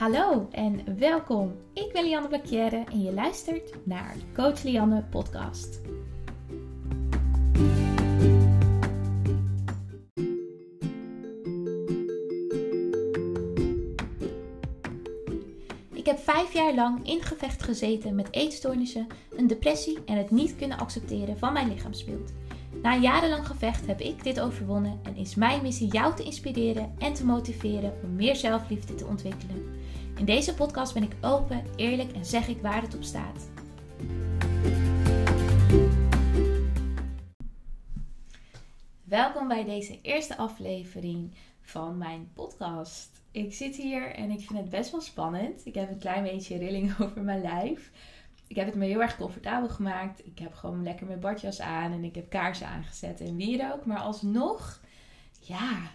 Hallo en welkom. Ik ben Lianne Blakjere en je luistert naar de Coach Lianne podcast. Ik heb vijf jaar lang in gevecht gezeten met eetstoornissen, een depressie en het niet kunnen accepteren van mijn lichaamsbeeld. Na jarenlang gevecht heb ik dit overwonnen en is mijn missie jou te inspireren en te motiveren om meer zelfliefde te ontwikkelen. In deze podcast ben ik open, eerlijk en zeg ik waar het op staat. Welkom bij deze eerste aflevering van mijn podcast. Ik zit hier en ik vind het best wel spannend. Ik heb een klein beetje rilling over mijn lijf. Ik heb het me heel erg comfortabel gemaakt. Ik heb gewoon lekker mijn badjas aan en ik heb kaarsen aangezet en wierook. Maar alsnog, ja,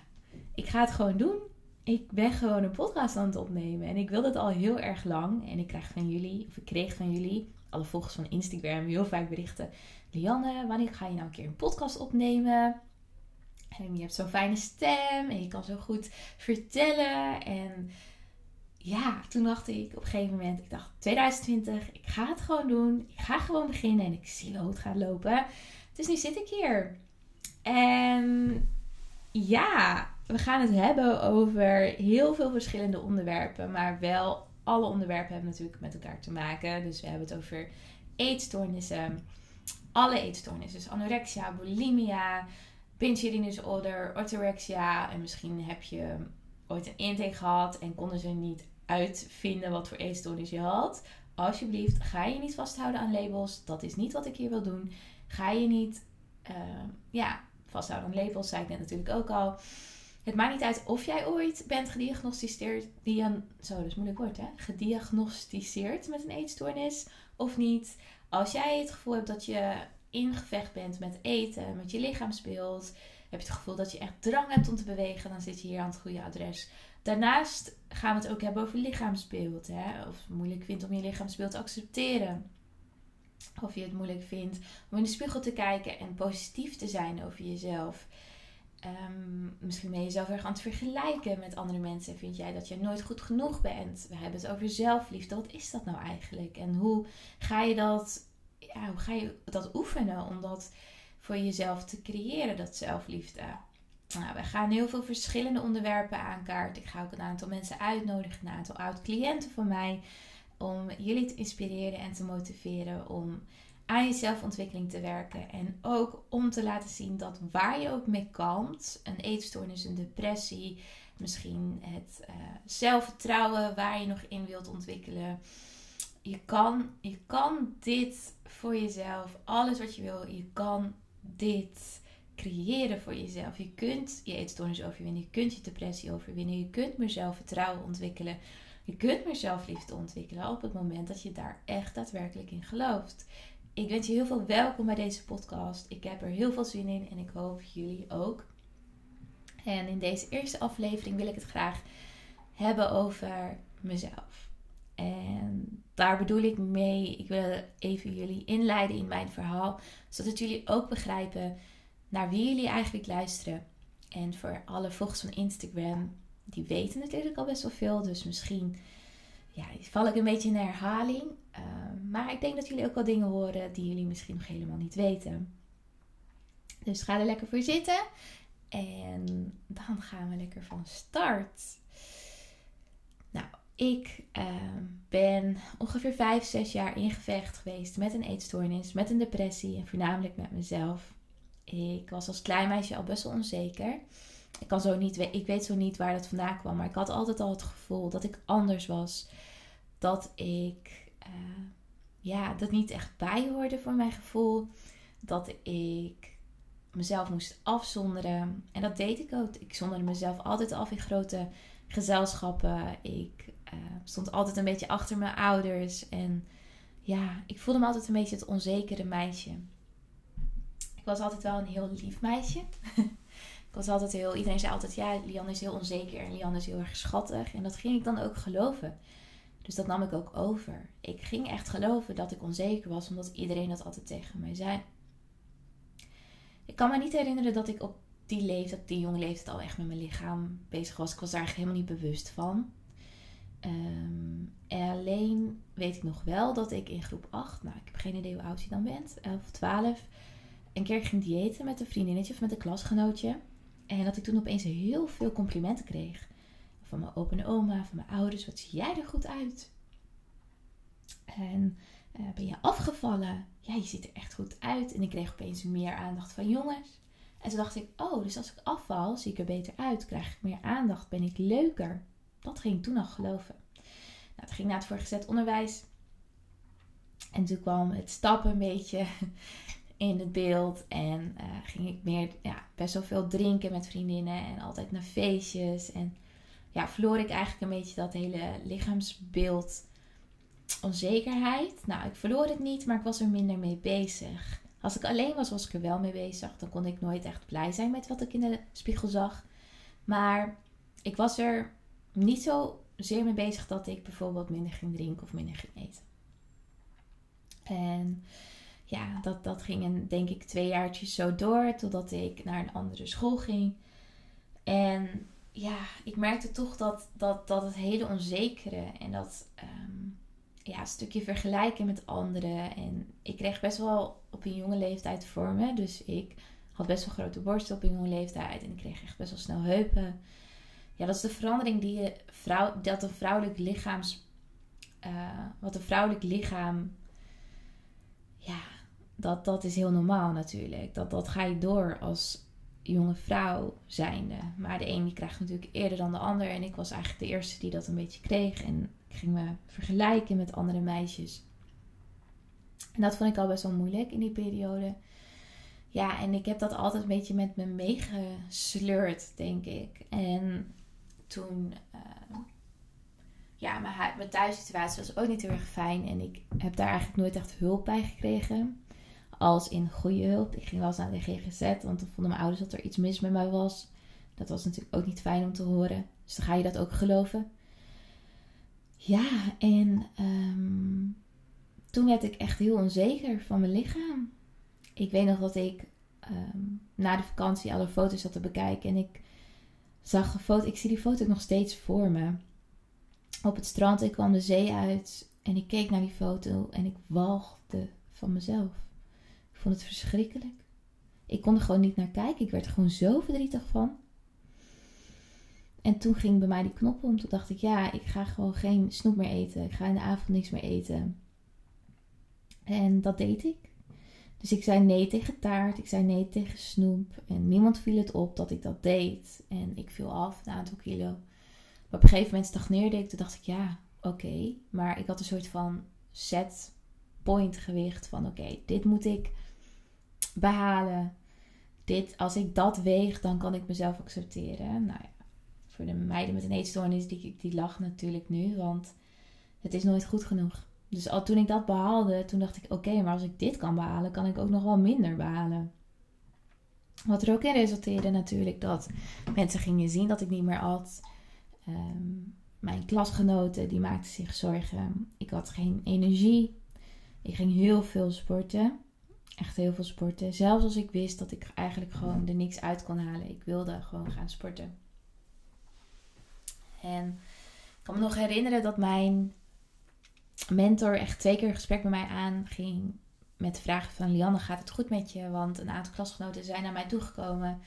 ik ga het gewoon doen ik ben gewoon een podcast aan het opnemen. En ik wil dat al heel erg lang. En ik krijg van jullie, of ik kreeg van jullie, alle volgers van Instagram, heel vaak berichten. Lianne, wanneer ga je nou een keer een podcast opnemen? En je hebt zo'n fijne stem en je kan zo goed vertellen. En ja, toen dacht ik op een gegeven moment, ik dacht 2020, ik ga het gewoon doen. Ik ga gewoon beginnen en ik zie wel hoe het gaat lopen. Dus nu zit ik hier. En ja, we gaan het hebben over heel veel verschillende onderwerpen, maar wel alle onderwerpen hebben natuurlijk met elkaar te maken. Dus we hebben het over eetstoornissen, alle eetstoornissen, dus anorexia, bulimia, binge eating disorder, orthorexia en misschien heb je ooit een intake gehad en konden ze niet uitvinden wat voor eetstoornis je had. Alsjeblieft, ga je niet vasthouden aan labels. Dat is niet wat ik hier wil doen. Ga je niet uh, ja, vasthouden aan labels, zei ik net natuurlijk ook al. Het maakt niet uit of jij ooit bent gediagnosticeerd, dian, zo, is moeilijk woord hè, gediagnosticeerd met een eetstoornis of niet. Als jij het gevoel hebt dat je in gevecht bent met eten, met je lichaamsbeeld, heb je het gevoel dat je echt drang hebt om te bewegen, dan zit je hier aan het goede adres. Daarnaast gaan we het ook hebben over lichaamsbeeld. Hè? Of het moeilijk vindt om je lichaamsbeeld te accepteren. Of je het moeilijk vindt om in de spiegel te kijken en positief te zijn over jezelf. Um, misschien ben je jezelf erg aan het vergelijken met andere mensen. Vind jij dat je nooit goed genoeg bent? We hebben het over zelfliefde. Wat is dat nou eigenlijk? En hoe ga je dat, ja, hoe ga je dat oefenen om dat voor jezelf te creëren, dat zelfliefde? Nou, we gaan heel veel verschillende onderwerpen aankaarten. Ik ga ook een aantal mensen uitnodigen, een aantal oud-cliënten van mij, om jullie te inspireren en te motiveren om aan je zelfontwikkeling te werken. En ook om te laten zien dat waar je ook mee kampt, een eetstoornis, een depressie, misschien het uh, zelfvertrouwen waar je nog in wilt ontwikkelen. Je kan, je kan dit voor jezelf, alles wat je wil, je kan dit creëren voor jezelf. Je kunt je eetstoornis overwinnen, je kunt je depressie overwinnen, je kunt meer zelfvertrouwen ontwikkelen. Je kunt meer zelfliefde ontwikkelen op het moment dat je daar echt daadwerkelijk in gelooft. Ik wens je heel veel welkom bij deze podcast. Ik heb er heel veel zin in en ik hoop jullie ook. En in deze eerste aflevering wil ik het graag hebben over mezelf. En daar bedoel ik mee, ik wil even jullie inleiden in mijn verhaal, zodat jullie ook begrijpen naar wie jullie eigenlijk luisteren. En voor alle volgers van Instagram, die weten natuurlijk al best wel veel, dus misschien ja, val ik een beetje in herhaling. Ehm, maar ik denk dat jullie ook wel dingen horen die jullie misschien nog helemaal niet weten. Dus ga er lekker voor zitten. En dan gaan we lekker van start. Nou, ik ehm, ben ongeveer 5, 6 jaar in gevecht geweest met een eetstoornis, met een depressie en voornamelijk met mezelf. Ik was als klein meisje al best wel onzeker. Ik, kan zo niet, ik weet zo niet waar dat vandaan kwam, maar ik had altijd al het gevoel dat ik anders was. Dat ik uh, ja, dat niet echt bijhoorde voor mijn gevoel. Dat ik mezelf moest afzonderen. En dat deed ik ook. Ik zonderde mezelf altijd af in grote gezelschappen. Ik uh, stond altijd een beetje achter mijn ouders. En ja, ik voelde me altijd een beetje het onzekere meisje. Ik was altijd wel een heel lief meisje. ik was altijd heel. Iedereen zei altijd: ja, Lian is heel onzeker en Lian is heel erg schattig. En dat ging ik dan ook geloven. Dus dat nam ik ook over. Ik ging echt geloven dat ik onzeker was, omdat iedereen dat altijd tegen mij zei. Ik kan me niet herinneren dat ik op die leeftijd, die jonge leeftijd, al echt met mijn lichaam bezig was. Ik was daar eigenlijk helemaal niet bewust van. Um, en alleen weet ik nog wel dat ik in groep 8, nou ik heb geen idee hoe oud je dan bent, 11 of 12, een keer ging diëten met een vriendinnetje of met een klasgenootje. En dat ik toen opeens heel veel complimenten kreeg. Van mijn opa en oma, van mijn ouders. Wat zie jij er goed uit? En uh, ben je afgevallen? Ja, je ziet er echt goed uit. En ik kreeg opeens meer aandacht van jongens. En toen dacht ik, oh, dus als ik afval, zie ik er beter uit. Krijg ik meer aandacht, ben ik leuker. Dat ging ik toen al geloven. Nou, ging naar het voorgezet onderwijs. En toen kwam het stappen een beetje in het beeld. En uh, ging ik meer, ja, best wel veel drinken met vriendinnen. En altijd naar feestjes. En ja, verloor ik eigenlijk een beetje dat hele lichaamsbeeld onzekerheid. Nou, ik verloor het niet, maar ik was er minder mee bezig. Als ik alleen was, was ik er wel mee bezig. Dan kon ik nooit echt blij zijn met wat ik in de spiegel zag. Maar ik was er niet zo zeer mee bezig dat ik bijvoorbeeld minder ging drinken of minder ging eten. En ja, dat, dat ging een, denk ik twee jaartjes zo door totdat ik naar een andere school ging. En ja, ik merkte toch dat, dat, dat het hele onzekere en dat um, ja, stukje vergelijken met anderen. En ik kreeg best wel op een jonge leeftijd vormen. Dus ik had best wel grote borsten op een jonge leeftijd. En ik kreeg echt best wel snel heupen. Ja, dat is de verandering die je vrouw, dat een vrouwelijk lichaams. Uh, wat een vrouwelijk lichaam. Ja, dat, dat is heel normaal natuurlijk. Dat, dat ga je door als jonge vrouw zijnde. Maar de een die krijgt natuurlijk eerder dan de ander. En ik was eigenlijk de eerste die dat een beetje kreeg. En ik ging me vergelijken met andere meisjes. En dat vond ik al best wel moeilijk in die periode. Ja, en ik heb dat altijd een beetje met me meegesleurd, denk ik. En toen, uh, ja, mijn, mijn thuissituatie was ook niet heel erg fijn. En ik heb daar eigenlijk nooit echt hulp bij gekregen als in goede hulp. Ik ging wel eens naar de GGZ, want toen vonden mijn ouders dat er iets mis met mij was. Dat was natuurlijk ook niet fijn om te horen. Dus dan ga je dat ook geloven. Ja, en ehm, toen werd ik echt heel onzeker van mijn lichaam. Ik weet nog dat ik ehm, na de vakantie alle foto's zat te bekijken. En ik zag een foto, ik zie die foto nog steeds voor me. Op het strand, ik kwam de zee uit en ik keek naar die foto en ik walgde van mezelf vond het verschrikkelijk. Ik kon er gewoon niet naar kijken. Ik werd er gewoon zo verdrietig van. En toen ging bij mij die knop om. Toen dacht ik, ja, ik ga gewoon geen snoep meer eten. Ik ga in de avond niks meer eten. En dat deed ik. Dus ik zei nee tegen taart. Ik zei nee tegen snoep. En niemand viel het op dat ik dat deed. En ik viel af een aantal kilo. Maar op een gegeven moment stagneerde ik. Toen dacht ik, ja, oké. Maar ik had een soort van set point gewicht van oké, dit moet ik behalen. Dit, als ik dat weeg, dan kan ik mezelf accepteren. Nou ja, voor de meiden met een eetstoornis, die, die lachen natuurlijk nu, want het is nooit goed genoeg. Dus al toen ik dat behaalde, toen dacht ik: oké, maar als ik dit kan behalen, kan ik ook nog wel minder behalen. Wat er ook in resulteerde natuurlijk dat mensen gingen zien dat ik niet meer at. Ehm, mijn klasgenoten die maakten zich zorgen. Ik had geen energie. Ik ging heel veel sporten. Echt heel veel sporten. Zelfs als ik wist dat ik eigenlijk gewoon er niks uit kon halen. Ik wilde gewoon gaan sporten. En ik kan me nog herinneren dat mijn mentor echt twee keer een gesprek met mij aanging. Met de vraag van Lianne, gaat het goed met je? Want een aantal klasgenoten zijn naar mij toegekomen.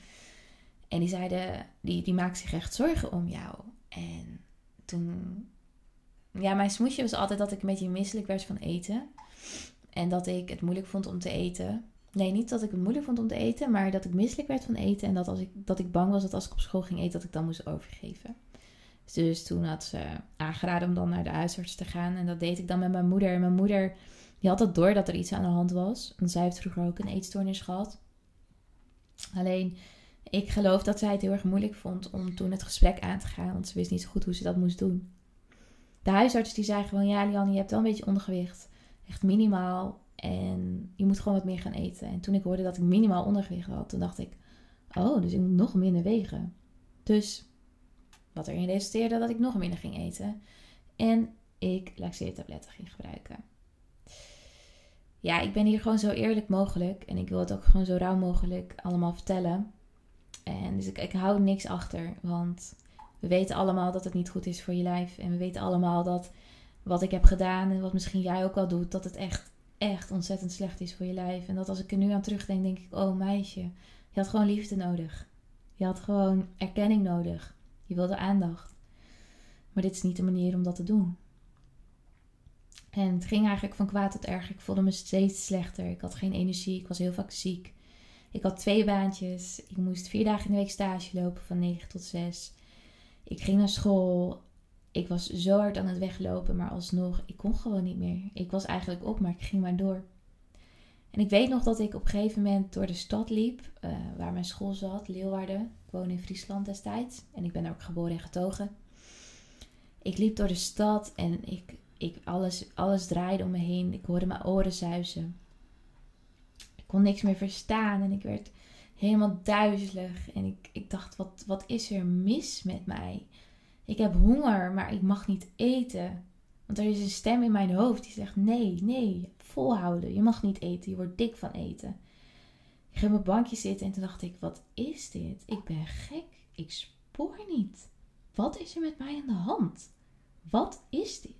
En die zeiden, die, die maakt zich echt zorgen om jou. En toen... Ja, mijn smoesje was altijd dat ik een beetje misselijk werd van eten. En dat ik het moeilijk vond om te eten. Nee, niet dat ik het moeilijk vond om te eten, maar dat ik misselijk werd van eten. En dat, als ik, dat ik bang was dat als ik op school ging eten, dat ik dan moest overgeven. Dus toen had ze aangeraden om dan naar de huisarts te gaan. En dat deed ik dan met mijn moeder. En mijn moeder die had het door dat er iets aan de hand was. Want zij heeft vroeger ook een eetstoornis gehad. Alleen, ik geloof dat zij het heel erg moeilijk vond om toen het gesprek aan te gaan. Want ze wist niet zo goed hoe ze dat moest doen. De huisarts die zei gewoon, ja Lian, je hebt wel een beetje ondergewicht. Echt minimaal. En je moet gewoon wat meer gaan eten. En toen ik hoorde dat ik minimaal ondergewicht had, toen dacht ik: Oh, dus ik moet nog minder wegen. Dus wat erin resulteerde dat ik nog minder ging eten. En ik laxeertabletten ging gebruiken. Ja, ik ben hier gewoon zo eerlijk mogelijk. En ik wil het ook gewoon zo rauw mogelijk allemaal vertellen. En dus ik, ik hou niks achter. Want We weten allemaal dat het niet goed is voor je lijf. En we weten allemaal dat wat ik heb gedaan en wat misschien jij ook al doet, dat het echt, echt ontzettend slecht is voor je lijf. En dat als ik er nu aan terugdenk, denk ik, oh meisje, je had gewoon liefde nodig. Je had gewoon erkenning nodig. Je wilde aandacht. Maar dit is niet de manier om dat te doen. En het ging eigenlijk van kwaad tot erg. Ik voelde me steeds slechter. Ik had geen energie. Ik was heel vaak ziek. Ik had twee baantjes. Ik moest vier dagen in de week stage lopen van 9 tot 6. Ik ging naar school. Ik was zo hard aan het weglopen, maar alsnog, ik kon gewoon niet meer. Ik was eigenlijk op, maar ik ging maar door. En ik weet nog dat ik op een gegeven moment door de stad liep, uh, waar mijn school zat, Leeuwarden. Ik woon in Friesland destijds en ik ben daar ook geboren en getogen. Ik liep door de stad en ik, ik, alles, alles draaide om me heen. Ik hoorde mijn oren zuizen. Ik kon niks meer verstaan en ik werd helemaal duizelig. En ik, ik dacht, wat, wat is er mis met mij? Ik heb honger, maar ik mag niet eten. Want er is een stem in mijn hoofd die zegt: nee, nee, volhouden. Je mag niet eten, je wordt dik van eten. Ik ging op mijn bankje zitten en toen dacht ik: wat is dit? Ik ben gek. Ik spoor niet. Wat is er met mij aan de hand? Wat is dit?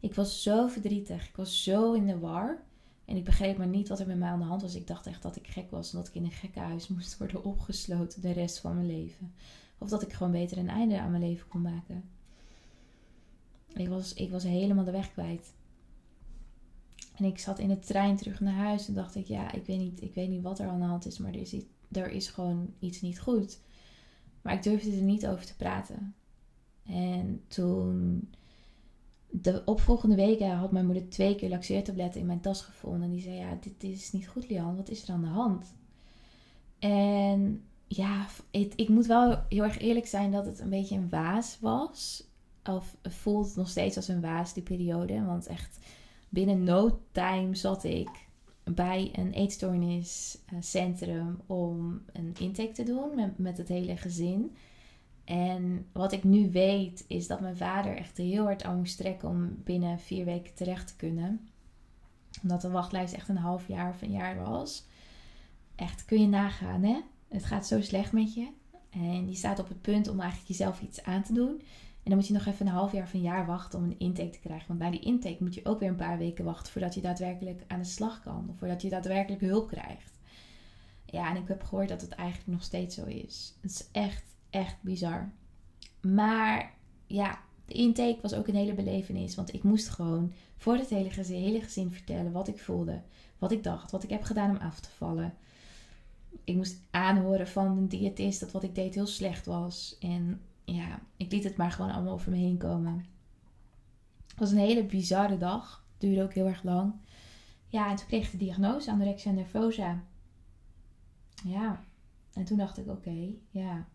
Ik was zo verdrietig. Ik was zo in de war. En ik begreep maar niet wat er met mij aan de hand was. Ik dacht echt dat ik gek was en dat ik in een gekkenhuis moest worden opgesloten de rest van mijn leven. Of dat ik gewoon beter een einde aan mijn leven kon maken. Ik was, ik was helemaal de weg kwijt. En ik zat in de trein terug naar huis en dacht ik, ja, ik weet niet, ik weet niet wat er aan de hand is, maar er is, er is gewoon iets niet goed. Maar ik durfde er niet over te praten. En toen, de opvolgende weken, had mijn moeder twee keer laxeertabletten in mijn tas gevonden. En die zei, ja, dit, dit is niet goed, Lian. Wat is er aan de hand? En ja, het, ik moet wel heel erg eerlijk zijn dat het een beetje een waas was. Of voelt nog steeds als een waas, die periode. Want echt binnen no time zat ik bij een eetstoorniscentrum om een intake te doen met, met het hele gezin. En wat ik nu weet is dat mijn vader echt heel hard aan moest om binnen vier weken terecht te kunnen. Omdat de wachtlijst echt een half jaar of een jaar was. Echt, kun je nagaan hè? Het gaat zo slecht met je. En je staat op het punt om eigenlijk jezelf iets aan te doen. En dan moet je nog even een half jaar of een jaar wachten om een intake te krijgen. Want bij die intake moet je ook weer een paar weken wachten voordat je daadwerkelijk aan de slag kan. Of voordat je daadwerkelijk hulp krijgt. Ja, en ik heb gehoord dat het eigenlijk nog steeds zo is. Het is echt, echt bizar. Maar ja, de intake was ook een hele belevenis. Want ik moest gewoon voor het hele gezin, hele gezin vertellen wat ik voelde. Wat ik dacht, wat ik heb gedaan om af te vallen ik moest aanhoren van een diëtist dat wat ik deed heel slecht was. En ja, ik liet het maar gewoon allemaal over me heen komen. Het was een hele bizarre dag. Duurde ook heel erg lang. Ja, en toen kreeg ik de diagnose anorexia nervosa. Ja, en toen dacht ik, oké, ja,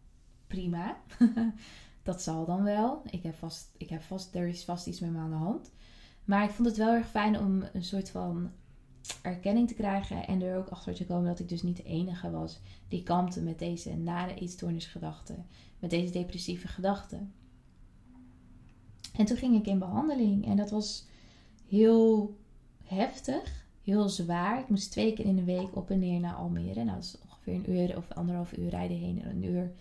prima. dat zal dan wel. Ik heb vast, ik heb vast, er is vast iets met me aan de hand. Maar ik vond het wel erg fijn om een soort van erkenning te krijgen en er ook achter te komen dat ik dus niet de enige was die kampte met deze nare eetstoornisgedachten, met deze depressieve gedachten. En toen ging ik in behandeling en dat was heel heftig, heel zwaar. Ik moest twee keer in de week op en neer naar Almere. Nou, dat is ongeveer een uur of anderhalf uur rijden heen en een uur,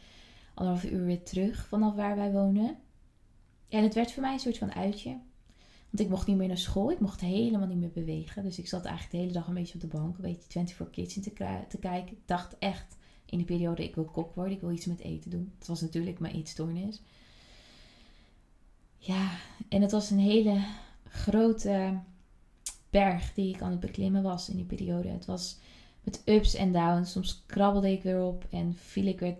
anderhalf uur weer terug vanaf waar wij wonen. En het werd voor mij een soort van uitje. Want ik mocht niet meer naar school. Ik mocht helemaal niet meer bewegen. Dus ik zat eigenlijk de hele dag een beetje op de bank. Een beetje 24 Kitchen te, te kijken. Ik dacht echt in die periode, ik wil kok worden. Ik wil iets met eten doen. Het was natuurlijk mijn eetstoornis. Ja, en het was een hele grote berg die ik aan het beklimmen was in die periode. Het was met ups en downs. Soms krabbelde ik weer op en viel ik weer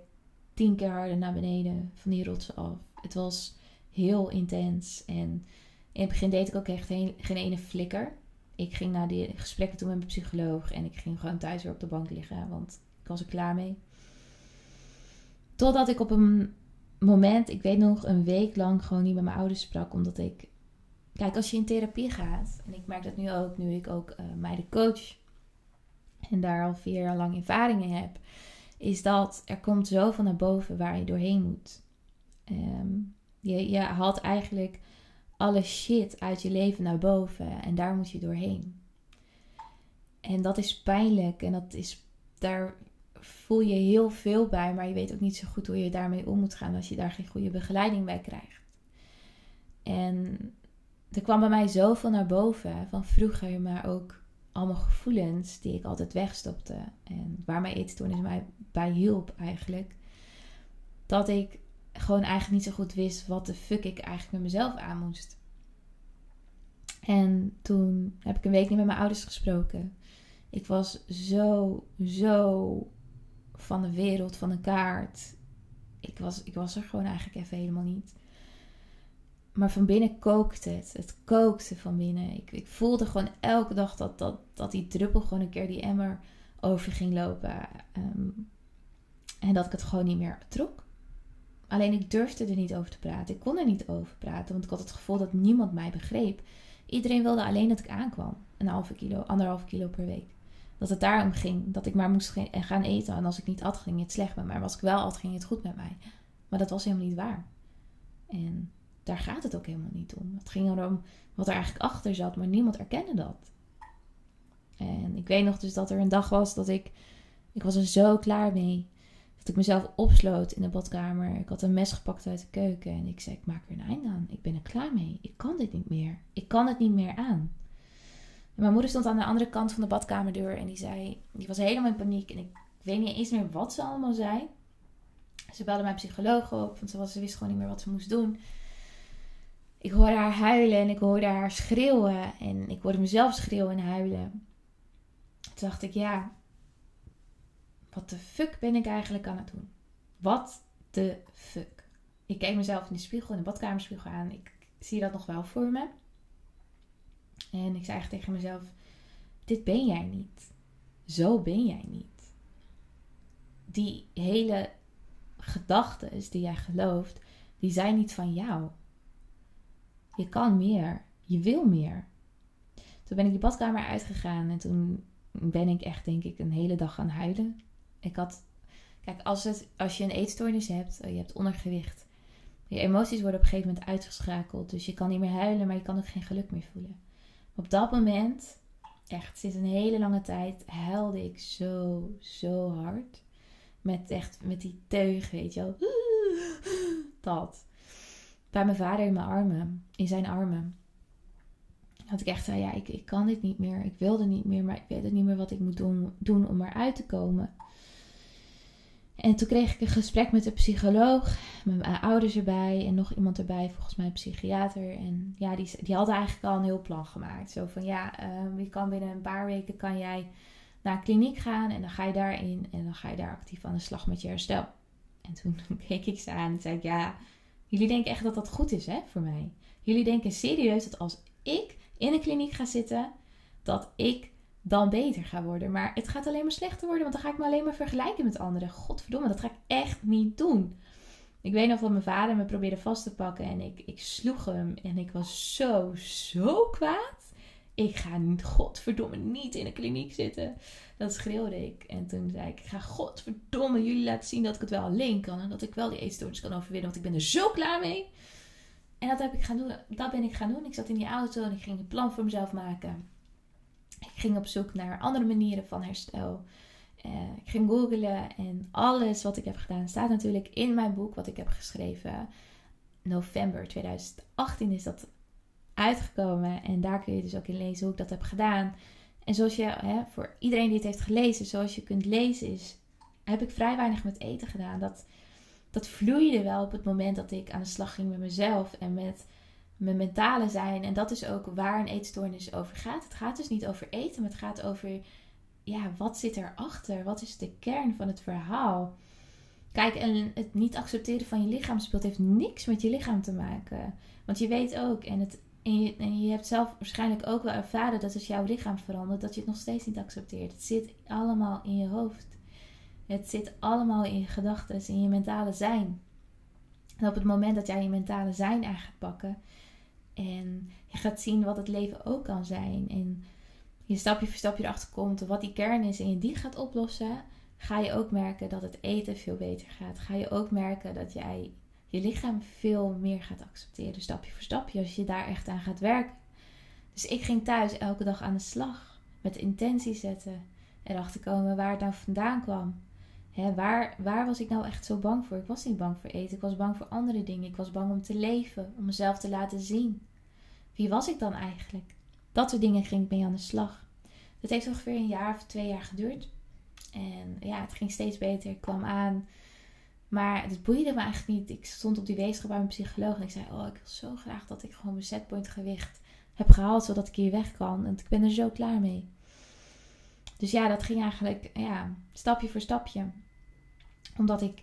tien keer harder naar beneden van die rotsen af. Het was heel intens en in het begin deed ik ook echt geen, ene flikker. Ik ging naar die gesprekken toe met mijn psycholoog en ik ging gewoon thuis weer op de bank liggen, want ik was er klaar mee. Totdat ik op een moment, ik weet nog, een week lang gewoon niet met mijn ouders sprak, omdat ik. Kijk, als je in therapie gaat, en ik merk dat nu ook, nu ik ook uh, de coach en daar al vier jaar lang ervaringen heb, is dat er komt zoveel naar boven waar je doorheen moet. Ehm, je, je haalt eigenlijk alle shit uit je leven naar boven en daar moet je doorheen. En dat is pijnlijk en dat is, daar voel je heel veel bij, maar je weet ook niet zo goed hoe je daarmee om moet gaan als je daar geen goede begeleiding bij krijgt. En er kwam bij mij zoveel naar boven van vroeger, maar ook allemaal gevoelens die ik altijd wegstopte. En waar mijn eetstoornis mij bij hielp eigenlijk. Dat ik gewoon eigenlijk niet zo goed wist wat de fuck ik eigenlijk met mezelf aan moest. En toen heb ik een week niet met mijn ouders gesproken. Ik was zo, zo van de wereld, van de kaart. Ik was, ik was er gewoon eigenlijk even helemaal niet. Maar van binnen kookte het. Het kookte van binnen. Ik, ik voelde gewoon elke dag dat, dat, dat die druppel gewoon een keer die emmer over ging lopen. Ehm, en dat ik het gewoon niet meer trok. Alleen ik durfde er niet over te praten. Ik kon er niet over praten, want ik had het gevoel dat niemand mij begreep. Iedereen wilde alleen dat ik aankwam. Een halve kilo, anderhalve kilo per week. Dat het daarom ging. Dat ik maar moest gaan eten. En als ik niet at, ging het slecht met mij. Maar als ik wel at, ging het goed met mij. Maar dat was helemaal niet waar. En daar gaat het ook helemaal niet om. Het ging erom wat er eigenlijk achter zat, maar niemand erkende dat. En ik weet nog dus dat er een dag was dat ik. Ik was er zo klaar mee. Dat ik mezelf opsloot in de badkamer. Ik had een mes gepakt uit de keuken. En ik zei: Ik maak er een einde aan. Ik ben er klaar mee. Ik kan dit niet meer. Ik kan het niet meer aan. En mijn moeder stond aan de andere kant van de badkamerdeur. En die zei: Die was helemaal in paniek. En ik weet niet eens meer wat ze allemaal zei. Ze belde mijn psycholoog op. Want ze, ze wist gewoon niet meer wat ze moest doen ik hoorde haar huilen en ik hoorde haar schreeuwen. En ik hoorde mezelf schreeuwen en huilen. Toen dacht ik, ja, wat de fuck ben ik eigenlijk aan het doen? Wat de fuck? Ik keek mezelf in de spiegel, in de badkamerspiegel aan. Ik zie dat nog wel voor me. En ik zei tegen mezelf: Dit ben jij niet. Zo ben jij niet. Die hele gedachten die jij gelooft, die zijn niet van jou. Je kan meer. Je wil meer. Toen ben ik die badkamer uitgegaan en toen ben ik echt, denk ik, een hele dag gaan huilen. Ik had, kijk, als, het, als je een eetstoornis hebt, je hebt ondergewicht, je emoties worden op een gegeven moment uitgeschakeld. Dus je kan niet meer huilen, maar je kan ook geen geluk meer voelen. Op dat moment, echt sinds een hele lange tijd, huilde ik zo, zo hard. Met echt, met die teug, weet je wel. Dat bij mijn vader in mijn armen, in zijn armen. Dat ik echt zei, ja, ik, ik kan dit niet meer. Ik wilde niet meer, maar ik weet niet meer wat ik moet doen, doen om eruit te komen. En toen kreeg ik een gesprek met de psycholoog, met mijn ouders erbij en nog iemand erbij, volgens mij een psychiater. En ja, die, die hadden eigenlijk al een heel plan gemaakt. Zo van, ja, uh, je kan binnen een paar weken kan jij naar een kliniek gaan en dan ga je daarin en dan ga je daar actief aan de slag met je herstel. En toen keek ik ze aan en zei ik, ja, Jullie denken echt dat dat goed is hè, voor mij. Jullie denken serieus dat als ik in een kliniek ga zitten, dat ik dan beter ga worden. Maar het gaat alleen maar slechter worden, want dan ga ik me alleen maar vergelijken met anderen. Godverdomme, dat ga ik echt niet doen. Ik weet nog dat mijn vader me probeerde vast te pakken en ik, ik sloeg hem en ik was zo, zo kwaad. Ik ga godverdomme niet in een kliniek zitten. Dat schreeuwde ik. En toen zei ik, ik ga godverdomme jullie laten zien dat ik het wel alleen kan. En dat ik wel die eetstoornis kan overwinnen. Want ik ben er zo klaar mee. En dat, heb ik gaan doen, dat ben ik gaan doen. Ik zat in die auto en ik ging een plan voor mezelf maken. Ging op zoek naar andere manieren van herstel. Uh, ik ging googlen en alles wat ik heb gedaan staat natuurlijk in mijn boek wat ik heb geschreven. November 2018 is dat uitgekomen. En daar kun je dus ook in lezen hoe ik dat heb gedaan. En zoals je, hè, voor iedereen die het heeft gelezen, zoals je kunt lezen, is, heb ik vrij weinig met eten gedaan. Dat, dat vloeide wel op het moment dat ik aan de slag ging met mezelf en met mijn mentale zijn. En dat is ook waar een eetstoornis over gaat. Het gaat dus niet over eten, maar het gaat over, ja, wat zit erachter? Wat is de kern van het verhaal? Kijk, en het niet accepteren van je lichaamsbeeld heeft niks met je lichaam te maken. Want je weet ook, en het en je, hebt zelf waarschijnlijk ook wel ervaren dat als jouw lichaam verandert, dat je het nog steeds niet accepteert. Het zit allemaal in je hoofd. Het zit allemaal in je gedachten, in je mentale zijn. En op het moment dat jij je mentale zijn aan gaat pakken en je gaat zien wat het leven ook kan zijn en je stapje voor stapje erachter komt wat die kern is en je die gaat oplossen, ga je ook merken dat het eten veel beter gaat. Ga je ook merken dat jij je lichaam veel meer gaat accepteren, stapje voor stapje, als je daar echt aan gaat werken. Dus ik ging thuis elke dag aan de slag met intentie zetten, erachter komen waar het nou vandaan kwam. Hè, waar, waar was ik nou echt zo bang voor? Ik was niet bang voor eten. Ik was bang voor andere dingen. Ik was bang om te leven, om mezelf te laten zien. Wie was ik dan eigenlijk? Dat soort dingen ging ik mee aan de slag. Dat heeft ongeveer een jaar of twee jaar geduurd. En ja, het ging steeds beter. Ik kwam aan. Maar het boeide me eigenlijk niet. Ik stond op die weegschaal bij mijn psycholoog en ik zei: Oh, ik wil zo graag dat ik gewoon mijn setpoint gewicht heb gehaald, zodat ik hier weg kan. En ik ben er zo klaar mee. Dus ja, dat ging eigenlijk ja, stapje voor stapje. Omdat ik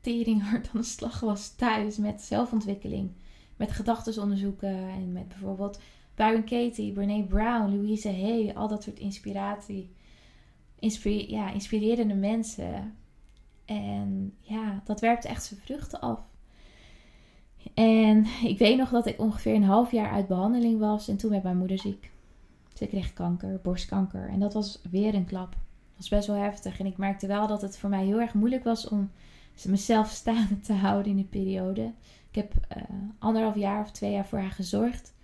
tering hard aan de slag was thuis met zelfontwikkeling. Met gedachtesonderzoeken en met bijvoorbeeld Byron Katie, Brene Brown, Louise Hay. Al dat soort inspiratie. ja, inspirerende mensen. En ja, dat werpt echt zijn vruchten af. En ik weet nog dat ik ongeveer een half jaar uit behandeling was. En toen werd mijn moeder ziek. Ze kreeg kanker, borstkanker. En dat was weer een klap. Was best wel heftig. En ik merkte wel dat het voor mij heel erg moeilijk was om mezelf staande te houden in die periode. Ik heb uh, anderhalf jaar of twee jaar voor haar gezorgd.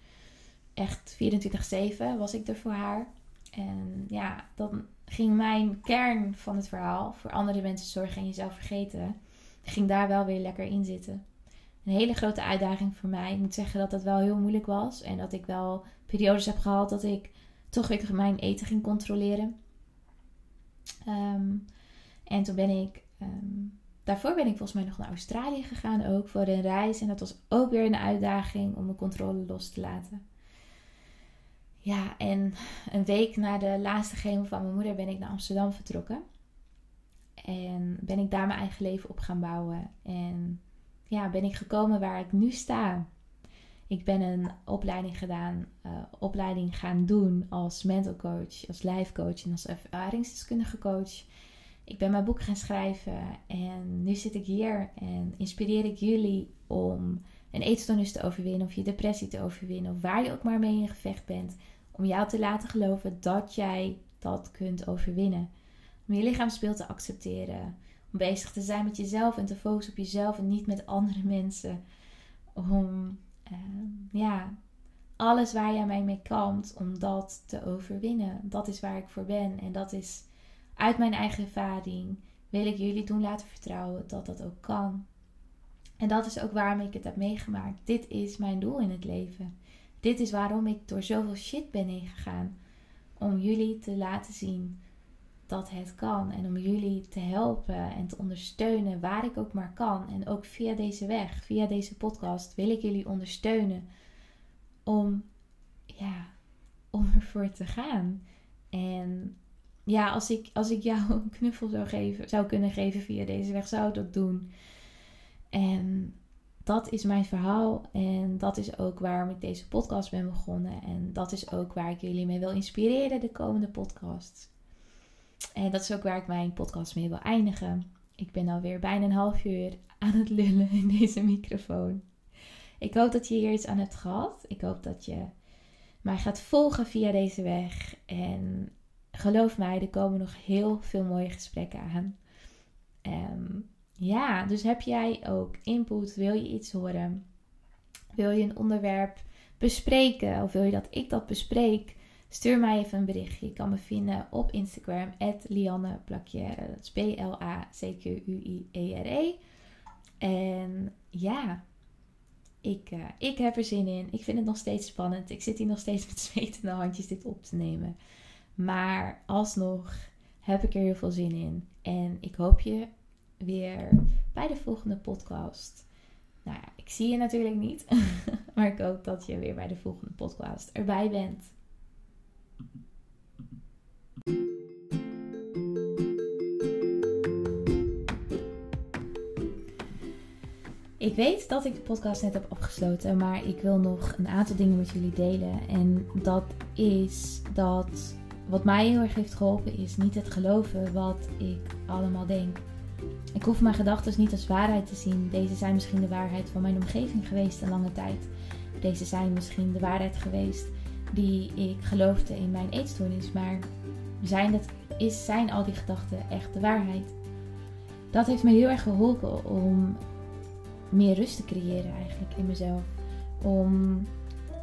Echt 24-7 was ik er voor haar. En ja, dan ging mijn kern van het verhaal, voor andere mensen zorgen en jezelf vergeten, ging daar wel weer lekker in zitten. Een hele grote uitdaging voor mij. Ik moet zeggen dat dat wel heel moeilijk was. En dat ik wel periodes heb gehad dat ik toch weer mijn eten ging controleren. Ehm, en toen ben ik, ehm, daarvoor ben ik volgens mij nog naar Australië gegaan ook voor een reis. En dat was ook weer een uitdaging om mijn controle los te laten. Ja, en een week na de laatste chemo van mijn moeder ben ik naar Amsterdam vertrokken. En ben ik daar mijn eigen leven op gaan bouwen. En ja, ben ik gekomen waar ik nu sta. Ik ben een opleiding gedaan, uh, opleiding gaan doen als mental coach, als life coach en als ervaringsdeskundige coach. Ik ben mijn boek gaan schrijven en nu zit ik hier en inspireer ik jullie om een eetstoornis te overwinnen of je depressie te overwinnen of waar je ook maar mee in gevecht bent. Om jou te laten geloven dat jij dat kunt overwinnen. Om je lichaamsbeeld te accepteren. Om bezig te zijn met jezelf en te focussen op jezelf en niet met andere mensen. Om Ehm, ja, alles waar jij mij mee kampt, om dat te overwinnen. Dat is waar ik voor ben. En dat is uit mijn eigen ervaring. Wil ik jullie doen laten vertrouwen dat dat ook kan. En dat is ook waarom ik het heb meegemaakt. Dit is mijn doel in het leven. Dit is waarom ik door zoveel shit ben heen gegaan. Om jullie te laten zien dat het kan. En om jullie te helpen en te ondersteunen waar ik ook maar kan. En ook via deze weg, via deze podcast, wil ik jullie ondersteunen om, ja, om ervoor te gaan. En ja, als ik, als ik jou een knuffel zou, geven, zou kunnen geven via deze weg, zou ik dat doen. En dat is mijn verhaal. En dat is ook waarom ik deze podcast ben begonnen. En dat is ook waar ik jullie mee wil inspireren de komende podcasts. En dat is ook waar ik mijn podcast mee wil eindigen. Ik ben alweer bijna een half uur aan het lullen in deze microfoon. Ik hoop dat je hier iets aan hebt gehad. Ik hoop dat je mij gaat volgen via deze weg. En geloof mij, er komen nog heel veel mooie gesprekken aan. Um, ja, dus heb jij ook input? Wil je iets horen? Wil je een onderwerp bespreken? Of wil je dat ik dat bespreek? Stuur mij even een berichtje. Je kan me vinden op Instagram, Lianne Plaquière. Dat is P-L-A-C-Q-U-I-E-R-E. En ja, ik, uh, ik heb er zin in. Ik vind het nog steeds spannend. Ik zit hier nog steeds met zwetende handjes dit op te nemen. Maar alsnog heb ik er heel veel zin in. En ik hoop je weer bij de volgende podcast. Nou ja, ik zie je natuurlijk niet. maar ik hoop dat je weer bij de volgende podcast erbij bent. Ik weet dat ik de podcast net heb afgesloten, maar ik wil nog een aantal dingen met jullie delen. En dat is dat wat mij heel erg heeft geholpen, is niet het geloven wat ik allemaal denk. Ik hoef mijn gedachten niet als waarheid te zien. Deze zijn misschien de waarheid van mijn omgeving geweest een lange tijd. Deze zijn misschien de waarheid geweest die ik geloofde in mijn eetstoornis. Maar zijn, het, is, zijn al die gedachten echt de waarheid? Dat heeft me heel erg geholpen om meer rust te creëren eigenlijk in mezelf. Om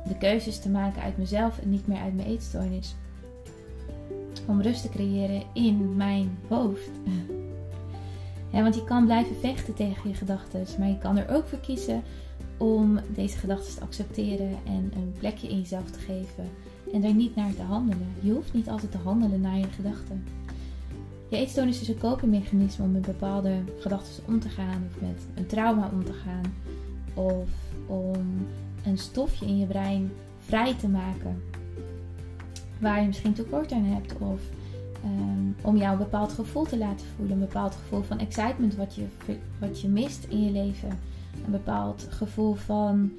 de keuzes te maken uit mezelf en niet meer uit mijn eetstoornis. Om rust te creëren in mijn hoofd. want je kan blijven vechten tegen je gedachten, maar je kan er ook voor kiezen om deze gedachten te accepteren en een plekje in jezelf te geven en er niet naar te handelen. Je hoeft niet altijd te handelen naar je gedachten. Je eetstoornis is een copingmechanisme om met bepaalde gedachten om te gaan, of met een trauma om te gaan, of om een stofje in je brein vrij te maken waar je misschien tekort aan hebt, of um, om jou een bepaald gevoel te laten voelen, een bepaald gevoel van excitement wat je, wat je mist in je leven, een bepaald gevoel van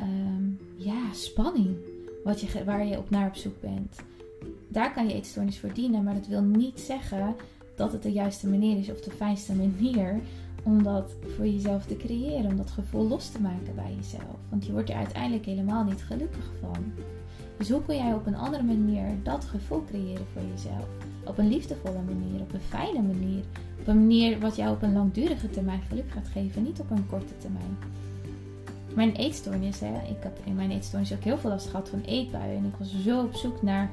um, ja, spanning wat je, waar je op naar op zoek bent. Daar kan je eetstoornis voor dienen, maar dat wil niet zeggen dat het de juiste manier is of de fijnste manier om dat voor jezelf te creëren, om dat gevoel los te maken bij jezelf. Want je wordt er uiteindelijk helemaal niet gelukkig van. Dus hoe kun jij op een andere manier dat gevoel creëren voor jezelf? Op een liefdevolle manier, op een fijne manier, op een manier wat jou op een langdurige termijn geluk gaat geven, niet op een korte termijn. Mijn eetstoornis, hè, ik heb in mijn eetstoornis ook heel veel last gehad van eetbuien. En ik was zo op zoek naar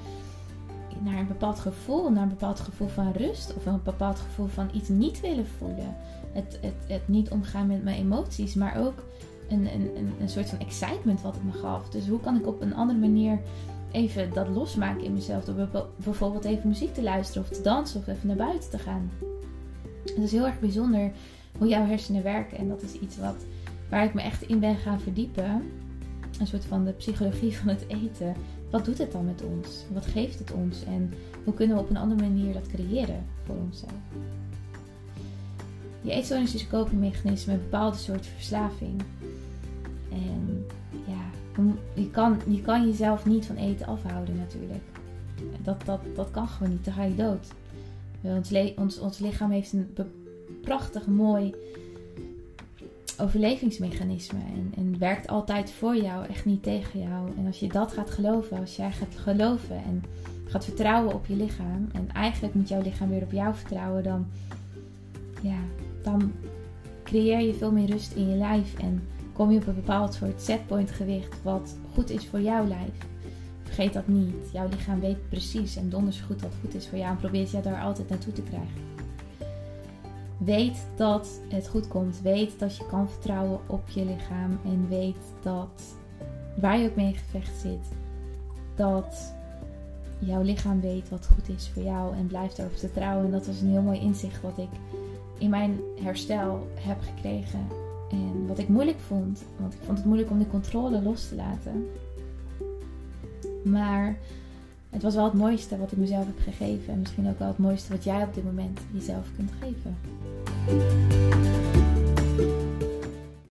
naar een bepaald gevoel, naar een bepaald gevoel van rust of een bepaald gevoel van iets niet willen voelen. Het, het, het niet omgaan met mijn emoties, maar ook een, een, een soort van excitement wat het me gaf. Dus hoe kan ik op een andere manier even dat losmaken in mezelf door bijvoorbeeld even muziek te luisteren of te dansen of even naar buiten te gaan. Het is heel erg bijzonder hoe jouw hersenen werken en dat is iets wat, waar ik me echt in ben gaan verdiepen. Een soort van de psychologie van het eten wat doet het dan met ons? Wat geeft het ons? En hoe kunnen we op een andere manier dat creëren voor onszelf? Je eetstoornis is een copingmechanisme, een bepaalde soort verslaving. En ja, je kan, je kan jezelf niet van eten afhouden natuurlijk. Dat, dat, dat kan gewoon niet, dan ga je dood. Ons, ons, ons lichaam heeft een prachtig mooi overlevingsmechanisme en, en werkt altijd voor jou, echt niet tegen jou. En als je dat gaat geloven, als jij gaat geloven en gaat vertrouwen op je lichaam, en eigenlijk moet jouw lichaam weer op jou vertrouwen, dan, ja, dan creëer je veel meer rust in je lijf en kom je op een bepaald soort setpoint gewicht wat goed is voor jouw lijf. Vergeet dat niet. Jouw lichaam weet precies en donders goed wat goed is voor jou en probeert je daar altijd naartoe te krijgen. Weet dat het goed komt. Weet dat je kan vertrouwen op je lichaam. En weet dat waar je ook mee in gevecht zit, dat jouw lichaam weet wat goed is voor jou. En blijft erop vertrouwen. En dat was een heel mooi inzicht wat ik in mijn herstel heb gekregen. En wat ik moeilijk vond. Want ik vond het moeilijk om de controle los te laten. Maar het was wel het mooiste wat ik mezelf heb gegeven. En misschien ook wel het mooiste wat jij op dit moment jezelf kunt geven.